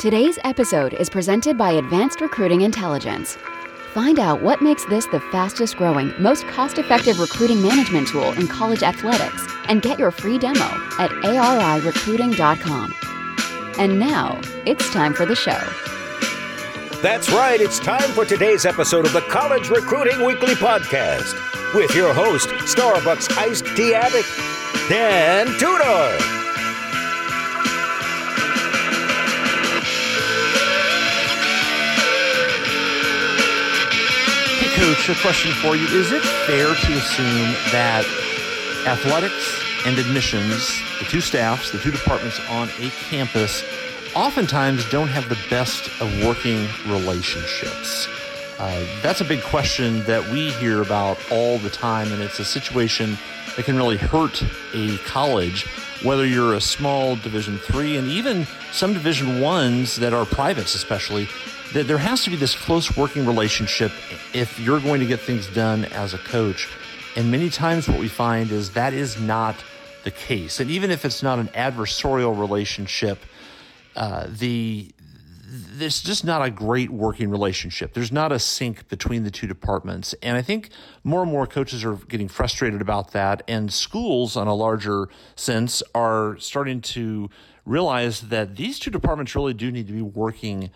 Today's episode is presented by Advanced Recruiting Intelligence. Find out what makes this the fastest growing, most cost effective recruiting management tool in college athletics and get your free demo at arirecruiting.com. And now, it's time for the show. That's right, it's time for today's episode of the College Recruiting Weekly Podcast with your host, Starbucks iced tea addict, Dan Tudor. Coach, a question for you. Is it fair to assume that athletics and admissions, the two staffs, the two departments on a campus, oftentimes don't have the best of working relationships? Uh, that's a big question that we hear about all the time, and it's a situation that can really hurt a college, whether you're a small Division three and even some Division ones that are privates, especially. There has to be this close working relationship if you're going to get things done as a coach. And many times, what we find is that is not the case. And even if it's not an adversarial relationship, uh, the there's just not a great working relationship. There's not a sync between the two departments. And I think more and more coaches are getting frustrated about that. And schools, on a larger sense, are starting to realize that these two departments really do need to be working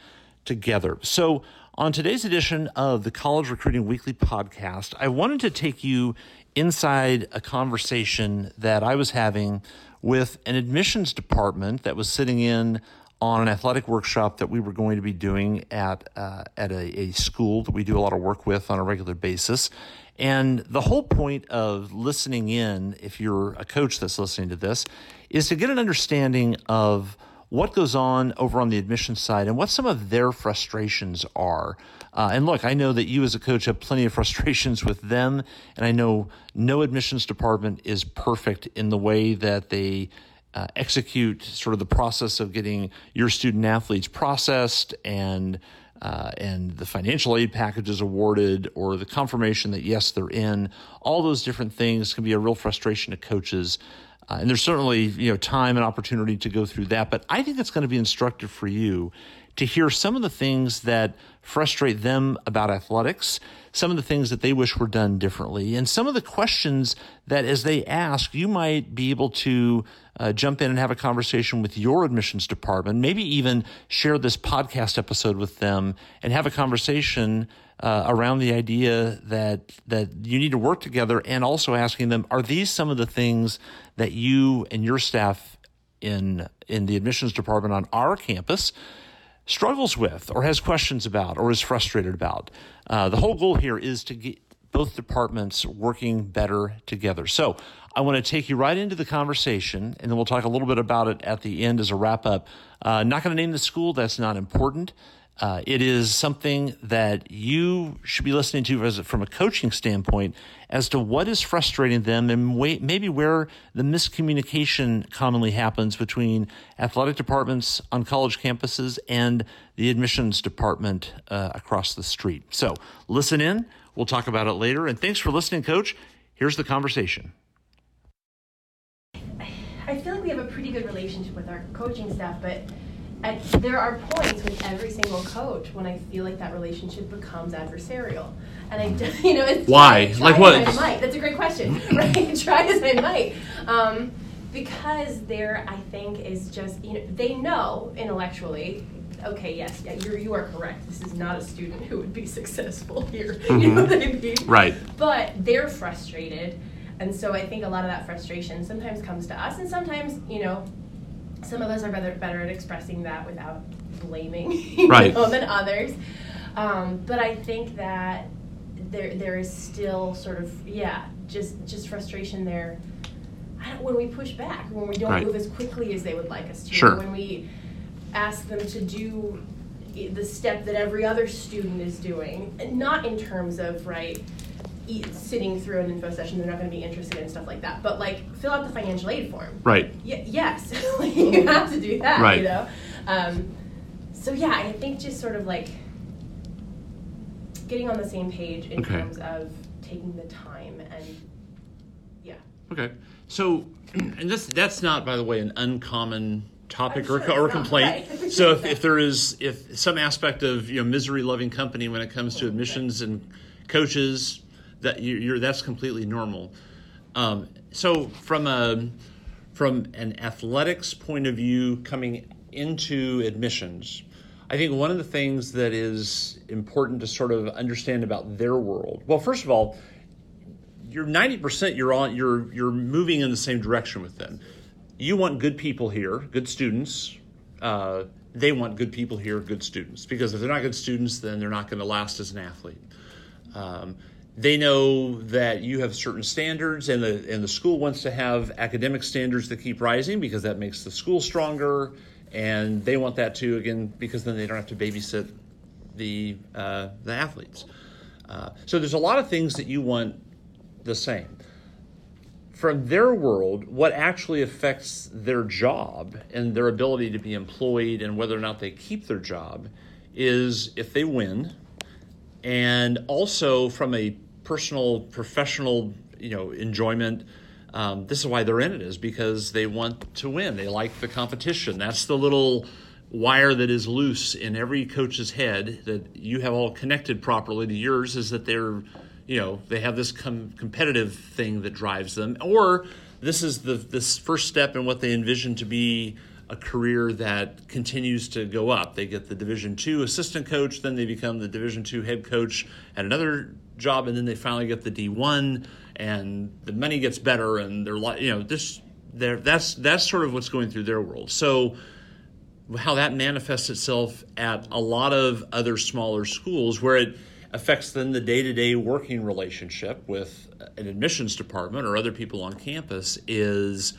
together. So, on today's edition of the College Recruiting Weekly podcast, I wanted to take you inside a conversation that I was having with an admissions department that was sitting in on an athletic workshop that we were going to be doing at uh, at a, a, school that we do a lot of work with on a regular basis. And the whole point of listening in, if you're a coach that's listening to this, is to get an understanding of what goes on over on the admissions side and what some of their frustrations are. Uh, and look, I know that you as a coach have plenty of frustrations with them, and I know no admissions department is perfect in the way that they uh, execute sort of the process of getting your student athletes processed and uh, and the financial aid packages awarded or the confirmation that yes they're in all those different things can be a real frustration to coaches uh, and there's certainly you know time and opportunity to go through that but i think it's going to be instructive for you to hear some of the things that frustrate them about athletics, some of the things that they wish were done differently, and some of the questions that, as they ask, you might be able to uh, jump in and have a conversation with your admissions department, maybe even share this podcast episode with them and have a conversation uh, around the idea that that you need to work together, and also asking them, are these some of the things that you and your staff in in the admissions department on our campus struggles with or has questions about or is frustrated about. Uh, the whole goal here is to get both departments working better together. So I want to take you right into the conversation, and then we'll talk a little bit about it at the end as a wrap up. Uh, not going to name the school, that's not important. Uh, it is something that you should be listening to as, from a coaching standpoint as to what is frustrating them and maybe where the miscommunication commonly happens between athletic departments on college campuses and the admissions department uh, across the street. So listen in. We'll talk about it later. And thanks for listening, Coach. Here's the conversation. I feel like we have a pretty good relationship with our coaching staff, but at, there are points with every single coach when I feel like that relationship becomes adversarial. And I, you know, it's why? Try, like what? I might. That's a great question, right? try as I might, um, because there, I think, is just you know they know intellectually. Okay, yes, yeah, you're you are correct. This is not a student who would be successful here. Mm-hmm. You know what I mean? Right. But they're frustrated, and so I think a lot of that frustration sometimes comes to us, and sometimes you know some of us are better, better at expressing that without blaming right. know, than others. Um, but I think that there there is still sort of yeah, just just frustration there. when we push back, when we don't right. move as quickly as they would like us to, sure. when we ask them to do the step that every other student is doing, not in terms of right sitting through an info session they're not going to be interested in stuff like that. But like fill out the financial aid form. Right. Y- yes. You have to do that right. you know? Um, so yeah i think just sort of like getting on the same page in okay. terms of taking the time and yeah. Okay. So and this that's not by the way an uncommon topic I'm or, or complaint. right. so if, if there is if some aspect of you know misery loving company when it comes to admissions and coaches, that you, you're that's completely normal. Um, so from a from an athletics point of view, coming into admissions, I think one of the things that is important to sort of understand about their world. Well, first of all, you're 90% you're on you're you're moving in the same direction with them you want good people here good students uh, they want good people here good students because if they're not good students then they're not going to last as an athlete um, they know that you have certain standards and the and the school wants to have academic standards that keep rising because that makes the school stronger. And they want that too again because then they don't have to babysit the uh, the athletes. Uh, so there's a lot of things that you want the same. From their world, what actually affects their job and their ability to be employed and whether or not they keep their job is if they win, and also from a personal, professional, you know, enjoyment. Um, this is why they're in it is because they want to win. They like the competition. That's the little wire that is loose in every coach's head that you have all connected properly to yours is that they're you know they have this com- competitive thing that drives them or this is the this first step in what they envision to be a career that continues to go up they get the division two assistant coach then they become the division two head coach at another job and then they finally get the d1 and the money gets better and they're like you know this there that's that's sort of what's going through their world. So how that manifests itself at a lot of other smaller schools where it affects then the day-to-day working relationship with an admissions department or other people on campus is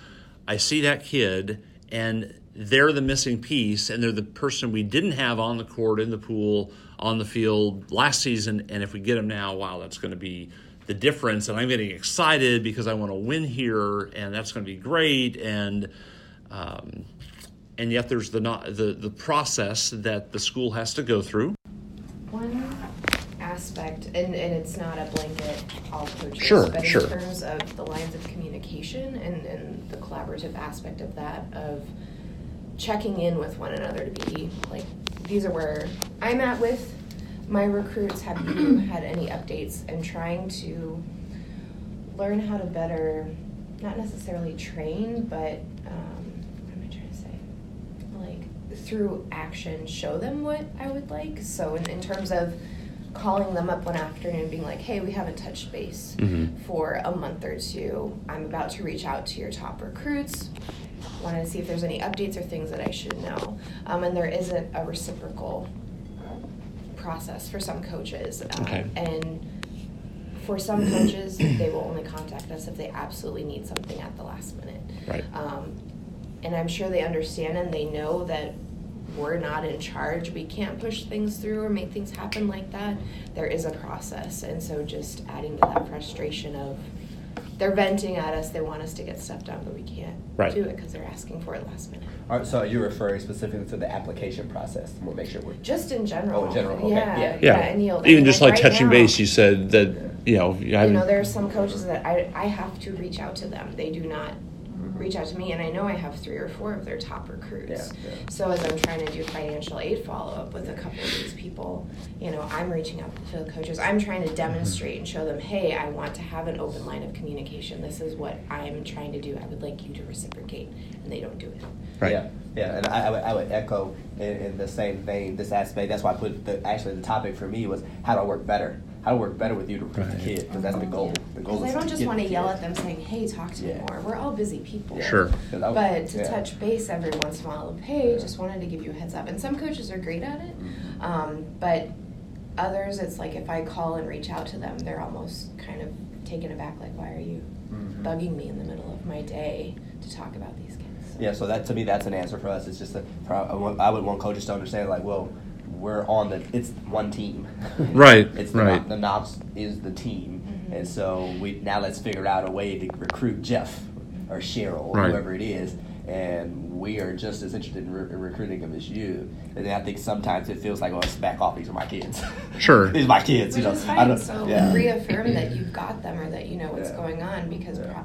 I see that kid and they're the missing piece and they're the person we didn't have on the court in the pool on the field last season and if we get them now wow that's going to be the difference and I'm getting excited because I want to win here and that's going to be great and um, and yet there's the not the the process that the school has to go through and, and it's not a blanket all coaches, Sure, but sure. in terms of the lines of communication and, and the collaborative aspect of that, of checking in with one another to be like, these are where I'm at with my recruits. Have you had any updates? And trying to learn how to better, not necessarily train, but um, what am I trying to say? like through action show them what I would like. So in, in terms of calling them up one afternoon being like, hey, we haven't touched base Mhm. for a month or two. I'm about to reach out to your top recruits. Want to see if there's any updates or things that I should know. Um, and there isn't a reciprocal process for some coaches. Um, Okay. And for some coaches, they will only contact us if they absolutely need something at the last minute. Right. Um, and I'm sure they understand and they know that we're not in charge. We can't push things through or make things happen like that. There is a process. And so just adding to that frustration of they're venting at us, they want us to get stuff done, but we can't Right. do it because they're asking for it last minute. All right, so you're referring specifically to the application process. We'll make sure we're. Just in general. Oh, in general, okay, Yeah, yeah. yeah. and you'll- even just like right touching now- base you said that you know you you know, there are some coaches that I, I have to reach out to them. They do not reach out to me, and I know I have three or four of their top recruits. Yeah, yeah. So as I'm trying to do financial aid follow up with a couple of these people, you know, I'm reaching out to the coaches. I'm trying to mm-hmm. demonstrate and show them, hey, I want to have an open line of communication. This is what I'm trying to do. I would like you to reciprocate, and they don't do it. right Yeah, yeah, and I, I, would, I would echo in, in the same vein this aspect. That's why I put the actually the topic for me was how do I work better? How to work better with you to recruit Right. the kid because that's the goal. The goal Because is I don't to just get want to the yell kid. at them saying, hey, talk to me Yeah. more. We're all busy people. Sure. 'Cause I- But to yeah. touch base every once in a while, of, hey, Yeah. just wanted to give you a heads up. And some coaches are great at it, Mhm. um, but others, it's like if I call and reach out to them, they're almost kind of taken aback, like, why are you Mhm. bugging me in the middle of my day to talk about these kids? Yeah, so that to me that's an answer for us. It's just that for, I want- I would want coaches to understand like, well, we're on the it's one team. Right, It's the, right. The Knobs is the team, Mhm. and so we now let's figure out a way to recruit Jeff or Cheryl or Right. whoever it is, and we are just as interested in, re- in recruiting them as you. And I think sometimes it feels like, well, let's back off. These are my kids. Sure. these are my kids. Which you know, is I fine. don't- So yeah. reaffirm that you've got them or that you know what's Yeah. going on because Yeah. pro-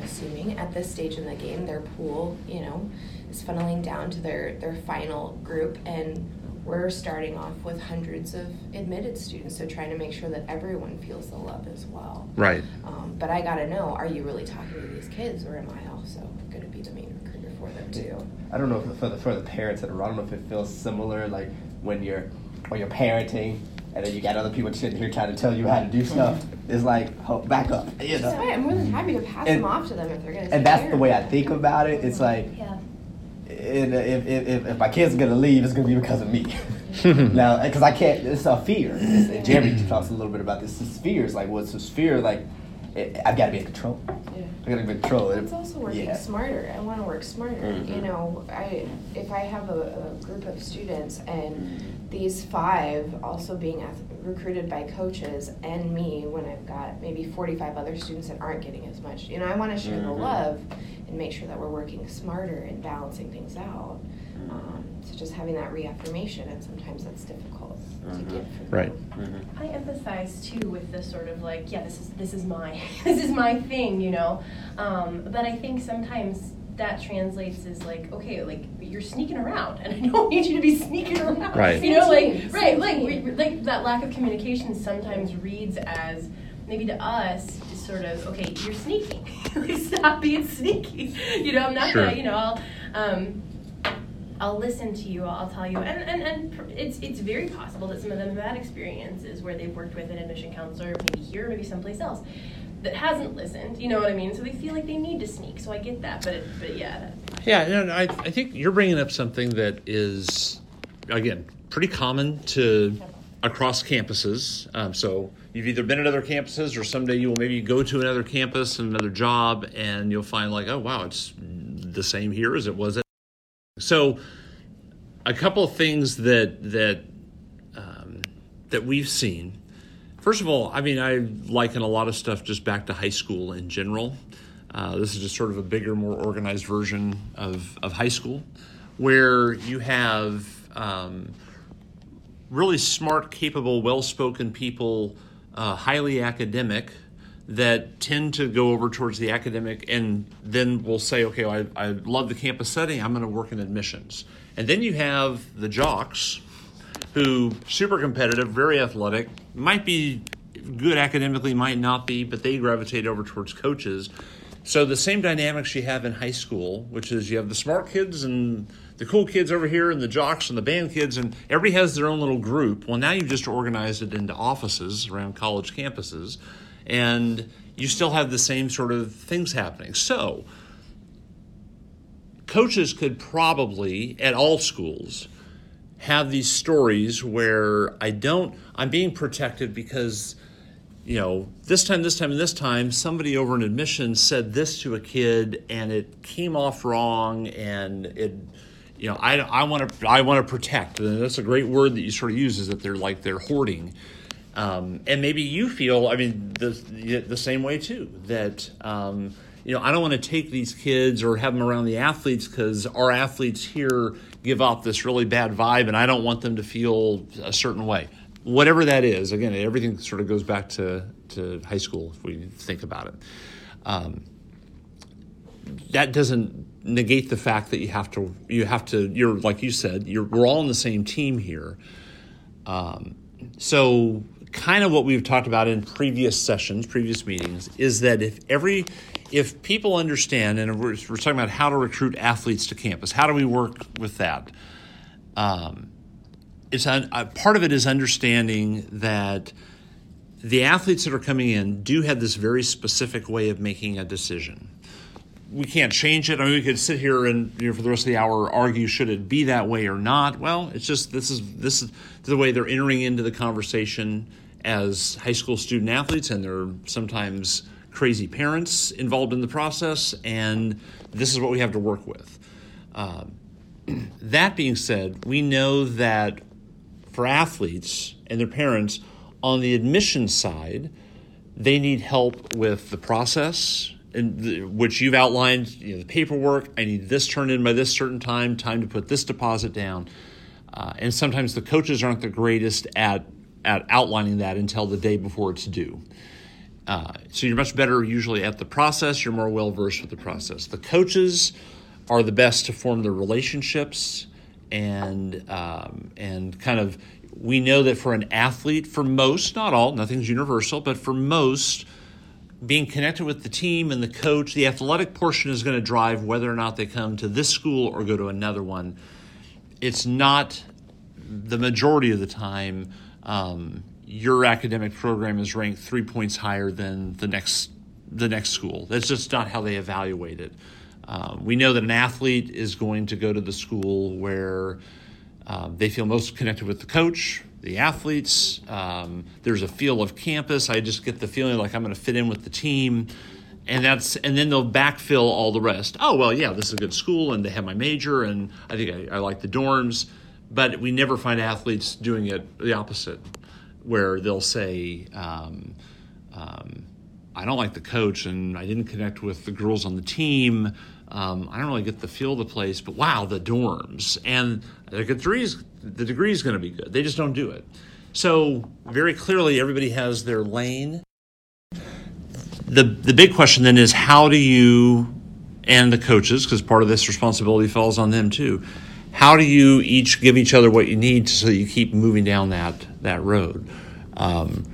I assuming at this stage in the game, their pool, you know, is funneling down to their, their final group. And we're starting off with hundreds of admitted students. So trying to make sure that everyone feels the love as well. Right. Um, but I got to know are you really talking to these kids or am I also going to be the main recruiter for them too? I don't know if for the for the parents that are around, I don't know if it feels similar like when you're when you're parenting and then you got other people sitting here trying to tell you how to do stuff. It's like oh, back up, you That's know. why I'm more than happy to pass And- them off to them if they're going to And that's the way I think about it. It's like Yeah. And if, if, if, if my kid's are gonna leave, it's gonna be because of me. now, because I can't, it's a fear. It's, and Jeremy talks a little bit about this. This fear is like, what's this fear? Like, it, I've got to be in control. Yeah. I got to be in control. It's also working Yeah. smarter. I want to work smarter. Mhm. You know, I if I have a, a group of students and these five also being ath- recruited by coaches and me when I've got maybe 45 other students that aren't getting as much. You know, I want to share the Mhm. love and make sure that we're working smarter and balancing things out. Mm-hmm. Um, so just having that reaffirmation and sometimes that's difficult to Mhm. get from Right. them. Mhm. I empathize too with the sort of like, yeah, this is this is my this is my thing, you know. Um, but I think sometimes that translates as like, okay, like you're sneaking around, and I don't need you to be sneaking around. Right. You know, like right, like we, like that lack of communication sometimes reads as maybe to us just sort of okay, you're sneaking. like stop being sneaky. You know, I'm not Sure. gonna, you know, I'll. Um, I'll listen to you. I'll tell you, and, and, and it's it's very possible that some of them have had experiences where they've worked with an admission counselor, maybe here, maybe someplace else, that hasn't listened. You know what I mean? So they feel like they need to sneak. So I get that, but it, but yeah, Yeah, no, no, I, I think you're bringing up something that is, again, pretty common to across campuses. Um, so you've either been at other campuses or someday you will maybe go to another campus and another job and you'll find like, oh, wow, it's the same here as it was at. So a couple of things that, that, um, that we've seen. First of all, I mean, I liken a lot of stuff just back to high school in general. Uh, this is just sort of a bigger, more organized version of, of high school, where you have um, really smart, capable, well spoken people, uh, highly academic, that tend to go over towards the academic and then will say, okay, I, I love the campus setting, I'm going to work in admissions. And then you have the jocks who super competitive, very athletic, might be good academically, might not be, but they gravitate over towards coaches. So the same dynamics you have in high school, which is you have the smart kids and the cool kids over here, and the jocks and the band kids, and everybody has their own little group. Well, now you've just organized it into offices around college campuses, and you still have the same sort of things happening. So coaches could probably at all schools have these stories where I don't, I'm being protected because, you know, this time, this time, and this time, somebody over in admissions said this to a kid and it came off wrong and it, you know, I, I want to, I want to protect. And that's a great word that you sort of use is that they're like, they're hoarding. Um, and maybe you feel, I mean, the, the same way too, that, um, you know, I don't want to take these kids or have them around the athletes because our athletes here give off this really bad vibe and I don't want them to feel a certain way. Whatever that is, again, everything sort of goes back to, to high school if we think about it. Um, that doesn't negate the fact that you have to, you have to, you're, like you said, you're, we're all on the same team here. Um, so kind of what we've talked about in previous sessions, previous meetings, is that if every if people understand, and we're, we're talking about how to recruit athletes to campus, how do we work with that? Um, it's uh, part of it is understanding that the athletes that are coming in do have this very specific way of making a decision. We can't change it. I mean, we could sit here and you know, for the rest of the hour argue should it be that way or not. Well, it's just this is this is the way they're entering into the conversation as high school student athletes, and they're sometimes crazy parents involved in the process, and this is what we have to work with. Um, that being said, we know that for athletes and their parents on the admission side, they need help with the process, the, which you've outlined. You know, the paperwork. I need this turned in by this certain time. Time to put this deposit down. Uh, and sometimes the coaches aren't the greatest at at outlining that until the day before it's due. uh, so you're much better usually at the process. You're more well versed with the process. The coaches are the best to form the relationships and um, and kind of we know that for an athlete, for most, not all, nothing's universal, but for most, being connected with the team and the coach, the athletic portion is going to drive whether or not they come to this school or go to another one. It's not the majority of the time. Um, your academic program is ranked three points higher than the next the next school. That's just not how they evaluate it. Um, we know that an athlete is going to go to the school where um, they feel most connected with the coach, the athletes. Um, there's a feel of campus. I just get the feeling like I'm going to fit in with the team, and that's and then they'll backfill all the rest. Oh well, yeah, this is a good school, and they have my major, and I think I, I like the dorms. But we never find athletes doing it the opposite, where they'll say. Um, um, I don't like the coach, and I didn't connect with the girls on the team. Um, I don't really get the feel of the place, but wow, the dorms and the the degree is going to be good. They just don't do it. So very clearly, everybody has their lane. The the big question then is how do you and the coaches, because part of this responsibility falls on them too. How do you each give each other what you need so you keep moving down that that road? Um,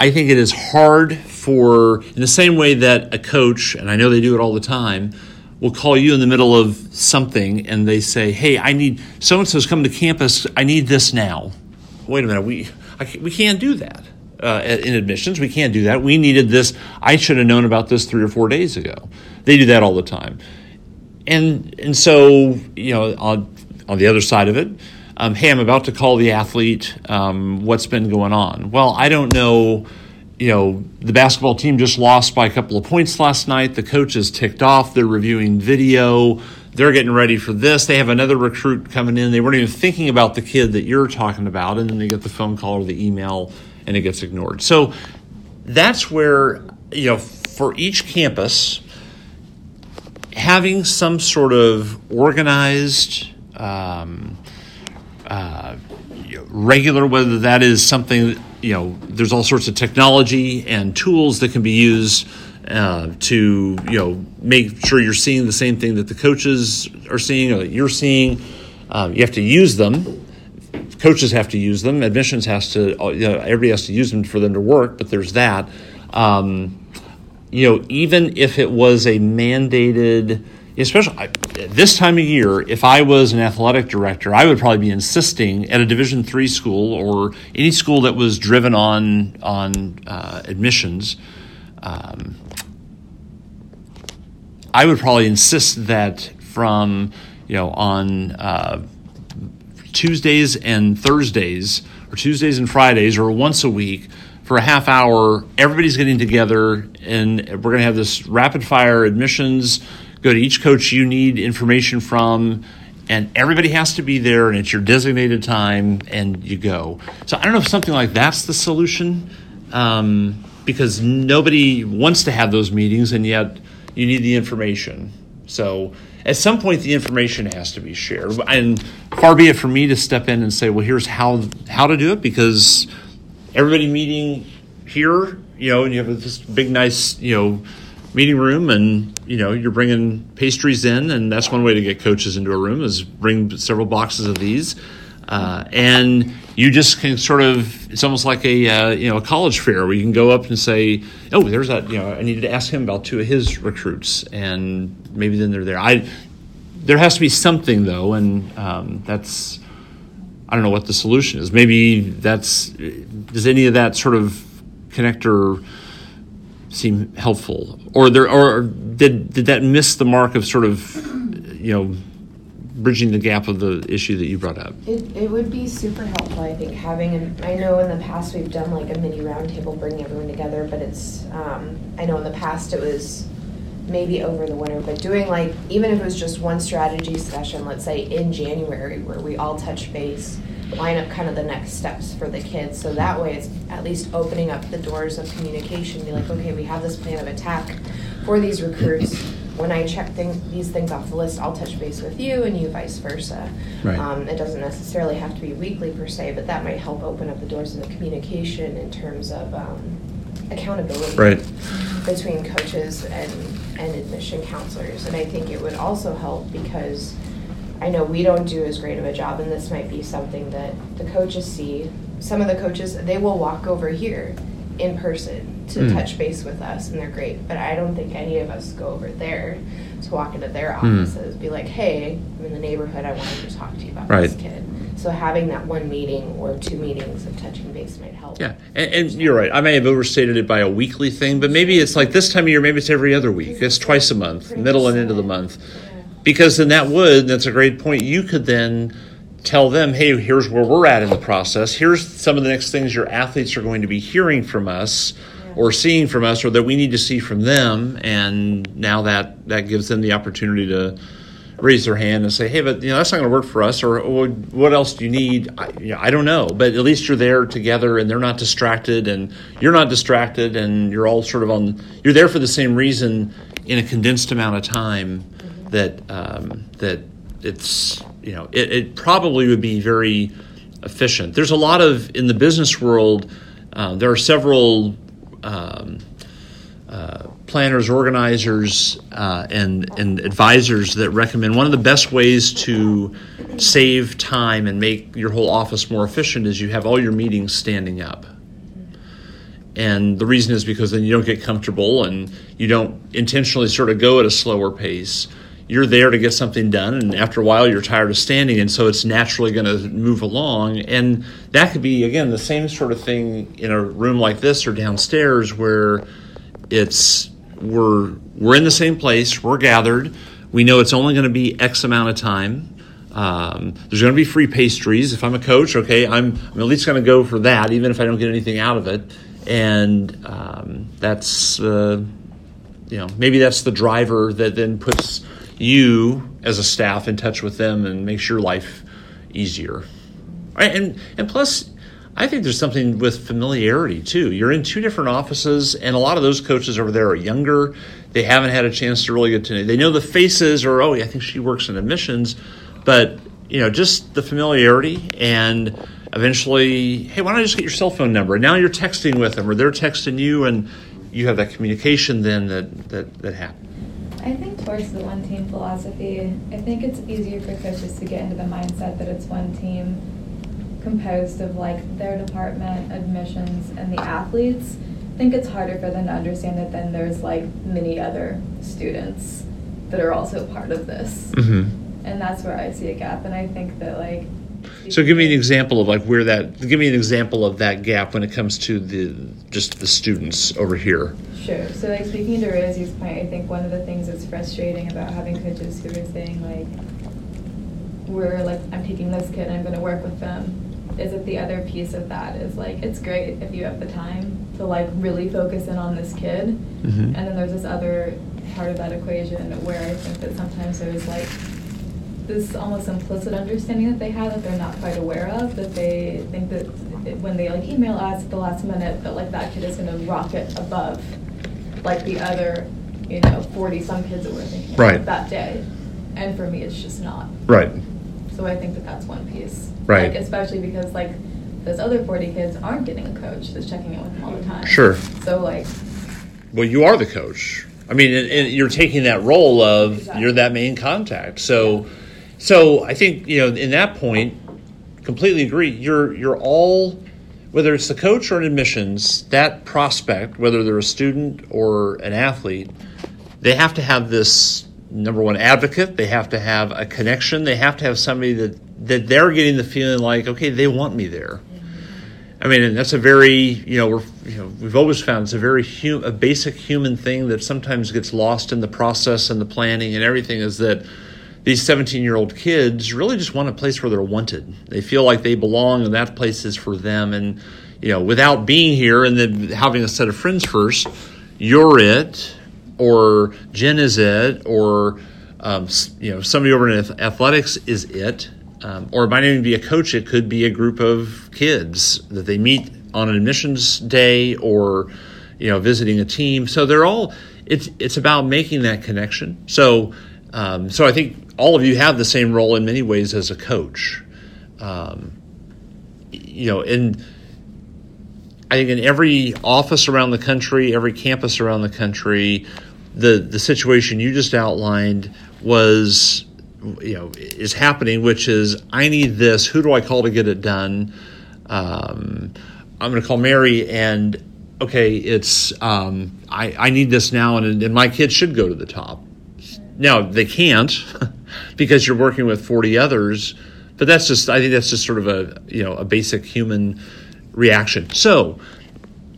I think it is hard for, in the same way that a coach, and I know they do it all the time, will call you in the middle of something and they say, "Hey, I need so and so's coming to campus. I need this now." Wait a minute, we I, we can't do that uh, in admissions. We can't do that. We needed this. I should have known about this three or four days ago. They do that all the time, and and so you know on on the other side of it um, hey, I'm about to call the athlete. Um, what's been going on? Well, I don't know. You know, the basketball team just lost by a couple of points last night. The coach is ticked off. They're reviewing video. They're getting ready for this. They have another recruit coming in. They weren't even thinking about the kid that you're talking about. And then they get the phone call or the email and it gets ignored. So that's where, you know, for each campus, having some sort of organized, um, uh, regular, whether that is something, you know, there's all sorts of technology and tools that can be used uh, to, you know, make sure you're seeing the same thing that the coaches are seeing or that you're seeing. Um, you have to use them. Coaches have to use them. Admissions has to, you know, everybody has to use them for them to work, but there's that. Um, you know, even if it was a mandated, especially this time of year, if I was an athletic director, I would probably be insisting at a Division three school or any school that was driven on on uh, admissions. Um, I would probably insist that from you know on uh, Tuesdays and Thursdays or Tuesdays and Fridays or once a week for a half hour, everybody's getting together and we're going to have this rapid fire admissions go to each coach you need information from and everybody has to be there and it's your designated time and you go. So i don't know if something like that's the solution um, because nobody wants to have those meetings and yet you need the information. So at some point the information has to be shared. And far be it for me to step in and say well here's how how to do it because everybody meeting here you know and you have this big nice you know meeting room and you know you're bringing pastries in and that's one way to get coaches into a room is bring several boxes of these. Uh, and you just can sort of it's almost like a uh, you know a college fair where you can go up and say oh there's that you know i needed to ask him about two of his recruits and maybe then they're there. I there has to be something though and um, that's i don't know what the solution is. Maybe that's does any of that sort of connector seem helpful, or there, or did did that miss the mark of sort of, you know, bridging the gap of the issue that you brought up? It, it would be super helpful, I think, having, an, I know in the past we've done like a mini roundtable, bringing everyone together, but it's, um, I know in the past it was maybe over the winter, but doing like, even if it was just one strategy session, let's say in January, where we all touch base, line up kind of the next steps for the kids. So that way it's at least opening up the doors of communication. Be like, okay, we have this plan of attack for these recruits. When I check thing, these things off the list, I'll touch base with you and you vice versa. Right. Um, it doesn't necessarily have to be weekly per se, but that might help open up the doors of the communication in terms of um, accountability Right. between coaches and, and admission counselors. And I think it would also help because I know we don't do as great of a job, and this might be something that the coaches see. Some of the coaches, they will walk over here in person to Mm. touch base with us, and they're great. But I don't think any of us go over there to walk into their Mm. offices, be like, hey, I'm in the neighborhood, I wanted to talk to you about Right. this kid. So having that one meeting or two meetings of touching base might help. Yeah, and, and you're right. I may have overstated it by a weekly thing, but maybe it's like this time of year. Maybe it's every other week. It's twice a month, middle and end of the month. Because then that would. That's a great point. You could then tell them, "Hey, here's where we're at in the process. Here's some of the next things your athletes are going to be hearing from us." Or seeing from us, or that we need to see from them, and now that that gives them the opportunity to raise their hand and say, "Hey, but you know that's not going to work for us," or "Oh, "What else do you need?" I, you know, I don't know, but at least you're there together, and they're not distracted, and you're not distracted, and you're all sort of on. You're there for the same reason in a condensed amount of time. That um, that it's you know it, it probably would be very efficient. There's a lot of in the business world. Uh, there are several. Um, uh, planners, organizers, uh, and and advisors that recommend one of the best ways to save time and make your whole office more efficient is you have all your meetings standing up. And the reason is because then you don't get comfortable and you don't intentionally sort of go at a slower pace. You're there to get something done, and after a while, you're tired of standing, and so it's naturally going to move along. And that could be, again, the same sort of thing in a room like this or downstairs where it's we're we're in the same place we're gathered we know it's only going to be x amount of time. Um, there's going to be free pastries. If i'm a coach okay i'm, I'm at least going to go for that even if i don't get anything out of it. And um, that's uh, you know maybe that's the driver that then puts you as a staff in touch with them and makes your life easier right and and plus I think there's something with familiarity too. You're in two different offices, and a lot of those coaches over there are younger. They haven't had a chance to really get to know. They know the faces, or oh, yeah, I think she works in admissions, but you know, just the familiarity, and eventually, hey, why don't I just get your cell phone number? And now you're texting with them, or they're texting you, and you have that communication then that that that happens. I think towards the one team philosophy, I think it's easier for coaches to get into the mindset that it's one team composed of like their department, admissions, and the athletes. I think it's harder for them to understand that then there's like many other students that are also part of this. Mm-hmm. And that's where I see a gap. And I think that like. So give me an example of like where that. Give me an example of that gap when it comes to the just the students over here. Sure. So, like speaking to Rosie's point, I think one of the things that's frustrating about having coaches who are saying like, "We're like, I'm taking this kid, and I'm going to work with them," is that the other piece of that is like, it's great if you have the time to like really focus in on this kid, Mhm. and then there's this other part of that equation where I think that sometimes there's like this almost implicit understanding that they have that they're not quite aware of that they think that when they like email us at the last minute that like that kid is going to rocket above like the other you know 40 some kids that we're thinking about Right. that day and for me it's just not Right. so i think that that's one piece Right. like, especially because like those other 40 kids aren't getting a coach that's checking in with them all the time Sure. so like Well, you are the coach. I mean, and, and you're taking that role of Exactly. you're that main contact. So, so I think you know in that point, completely agree. You're you're all whether it's the coach or an admissions that prospect, whether they're a student or an athlete, they have to have this number one advocate. They have to have a connection. They have to have somebody that that they're getting the feeling like okay, they want me there. I mean, and that's a very you know we're you know we've always found it's a very hu- a basic human thing that sometimes gets lost in the process and the planning and everything is that these 17 year old kids really just want a place where they're wanted. They feel like they belong and that place is for them. And you know, without being here and then having a set of friends first, you're it, or Jen is it, or um, you know somebody over in athletics is it. Um, or it might even be a coach. It could be a group of kids that they meet on an admissions day, or you know, visiting a team. So they're all. It's it's about making that connection. So um, so I think all of you have the same role in many ways as a coach. Um, you know, and I think in every office around the country, every campus around the country, the the situation you just outlined was you know is happening, which is I need this. Who do I call to get it done? Um, I'm going to call Mary and okay, it's um, I, I need this now, and, and my kids should go to the top. Now they can't because you're working with 40 others, but that's just I think that's just sort of a you know a basic human reaction. So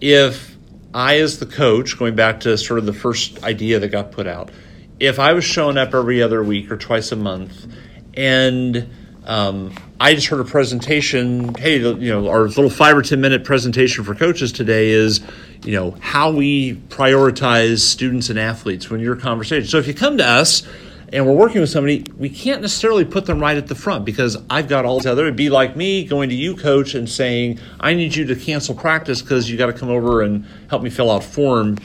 if I, as the coach, going back to sort of the first idea that got put out, if I was showing up every other week or twice a month, and um, I just heard a presentation. Hey, you know, our little five or ten minute presentation for coaches today is, you know, how we prioritize students and athletes when you're conversation. So if you come to us and we're working with somebody, we can't necessarily put them right at the front because I've got all this other. It'd be like me going to you, coach, and saying, I need you to cancel practice because you got to come over and help me fill out form.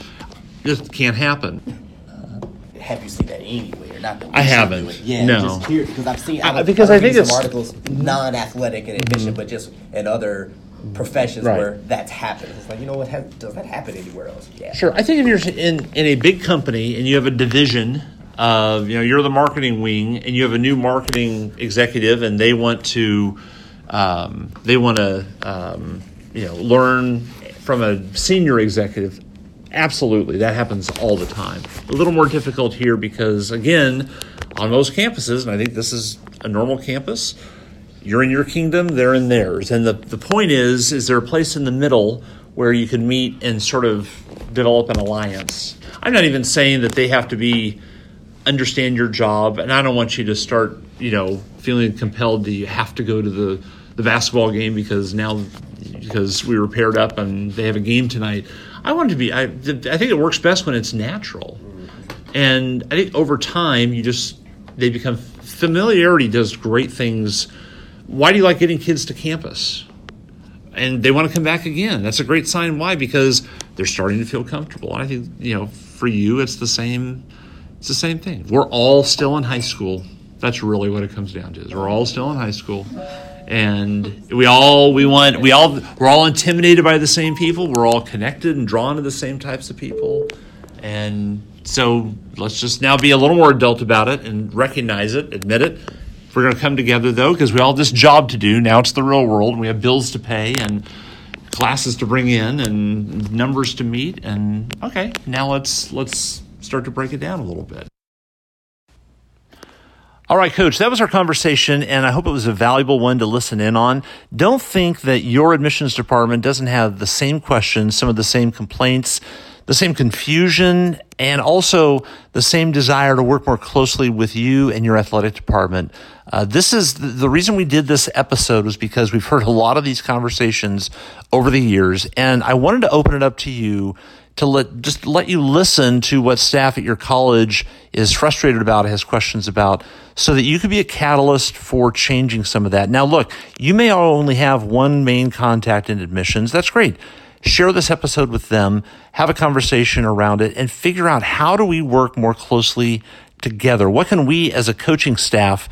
This can't happen. Have you seen that anywhere? Not that I haven't. Yeah, No. just here because I've seen. I- I've, because I've I think it's- Mm-hmm. articles non-athletic in admission, but just in other professions Right. where that's happened. It's like you know what? ha- Does that happen anywhere else? Yeah. Sure. I think if you're in, in a big company and you have a division of, you know, you're the marketing wing and you have a new marketing executive and they want to, um, they want to, um, you know, learn from a senior executive. Absolutely. That happens all the time. A little more difficult here because, again, on most campuses, and I think this is a normal campus, you're in your kingdom, they're in theirs. And the, the point is, is there a place in the middle where you can meet and sort of develop an alliance? I'm not even saying that they have to be understand your job, and I don't want you to start, you know, feeling compelled to you have to go to the, the basketball game because now because we were paired up and they have a game tonight. I want it to be. I, I think it works best when it's natural, and I think over time you just they become familiarity does great things. Why do you like getting kids to campus? And they want to come back again. That's a great sign. Why? Because they're starting to feel comfortable. I think you know for you it's the same. It's the same thing. We're all still in high school. That's really what it comes down to. Is we're all still in high school, and we all we want we all we're all intimidated by the same people. We're all connected and drawn to the same types of people, and so let's just now be a little more adult about it and recognize it, admit it. We're going to come together though because we all have this job to do. Now it's the real world. and We have bills to pay and classes to bring in and numbers to meet. And okay, now let's let's start to break it down a little bit. All right, coach, that was our conversation, and I hope it was a valuable one to listen in on. Don't think that your admissions department doesn't have the same questions, some of the same complaints, the same confusion, and also the same desire to work more closely with you and your athletic department. Uh, this is the, the reason we did this episode was because we've heard a lot of these conversations over the years, and I wanted to open it up to you to let just let you listen to what staff at your college is frustrated about, has questions about, so that you could be a catalyst for changing some of that. Now, look, you may only have one main contact in admissions. That's great. Share this episode with them, have a conversation around it, and figure out how do we work more closely together? What can we as a coaching staff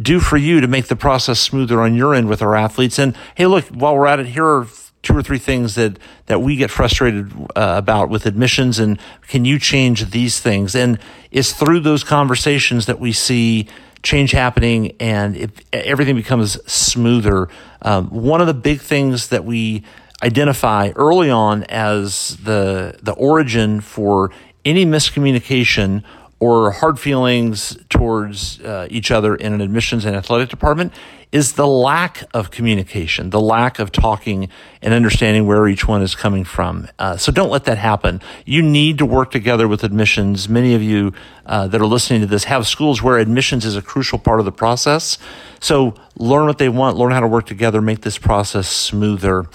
do for you to make the process smoother on your end with our athletes? And hey, look, while we're at it, here are two or three things that that we get frustrated uh, about with admissions and can you change these things? And it's through those conversations that we see change happening and everything becomes smoother. Um, one of the big things that we identify early on as the the origin for any miscommunication or hard feelings towards uh, each other in an admissions and athletic department is the lack of communication, the lack of talking and understanding where each one is coming from. Uh, so don't let that happen. You need to work together with admissions. Many of you uh, that are listening to this have schools where admissions is a crucial part of the process. So learn what they want, learn how to work together, make this process smoother.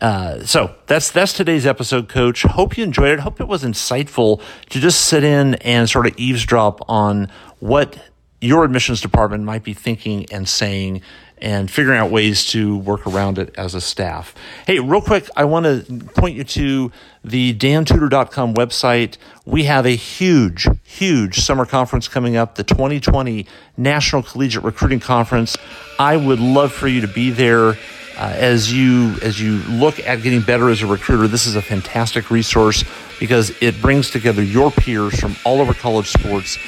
Uh, so that's that's today's episode, Coach. Hope you enjoyed it. Hope it was insightful to just sit in and sort of eavesdrop on what your admissions department might be thinking and saying, and figuring out ways to work around it as a staff. Hey, real quick, I want to point you to the dantudor.com website. We have a huge, huge summer conference coming up, the 2020 National Collegiate Recruiting Conference. I would love for you to be there. uh, as you as you look at getting better as a recruiter, this is a fantastic resource because it brings together your peers from all over college sports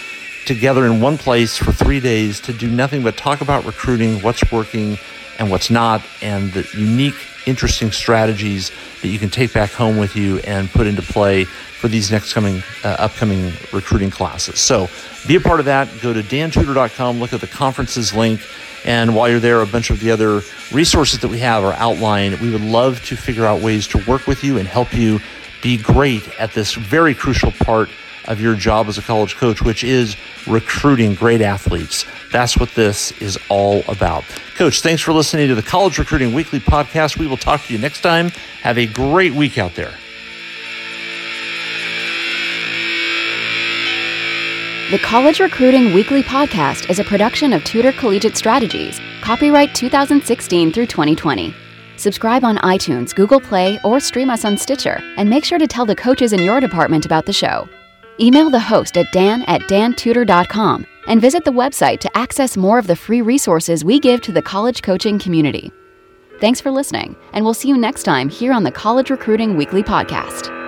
together in one place for three days to do nothing but talk about recruiting, what's working and what's not, and the unique, interesting strategies that you can take back home with you and put into play for these next coming uh, upcoming recruiting classes. So be a part of that. Go to dantudor.com, look at the conferences link, and while you're there, a bunch of the other resources that we have are outlined. We would love to figure out ways to work with you and help you be great at this very crucial part of your job as a college coach, which is recruiting great athletes. That's what this is all about. Coach, thanks for listening to the College Recruiting Weekly podcast. We will talk to you next time. Have a great week out there. The College Recruiting Weekly podcast is a production of Tudor Collegiate Strategies, copyright 2016 through 2020. Subscribe on iTunes, Google Play, or stream us on Stitcher, and make sure to tell the coaches in your department about the show. Email the host at dan at dantudor.com and visit the website to access more of the free resources we give to the college coaching community. Thanks for listening, and we'll see you next time here on the College Recruiting Weekly podcast.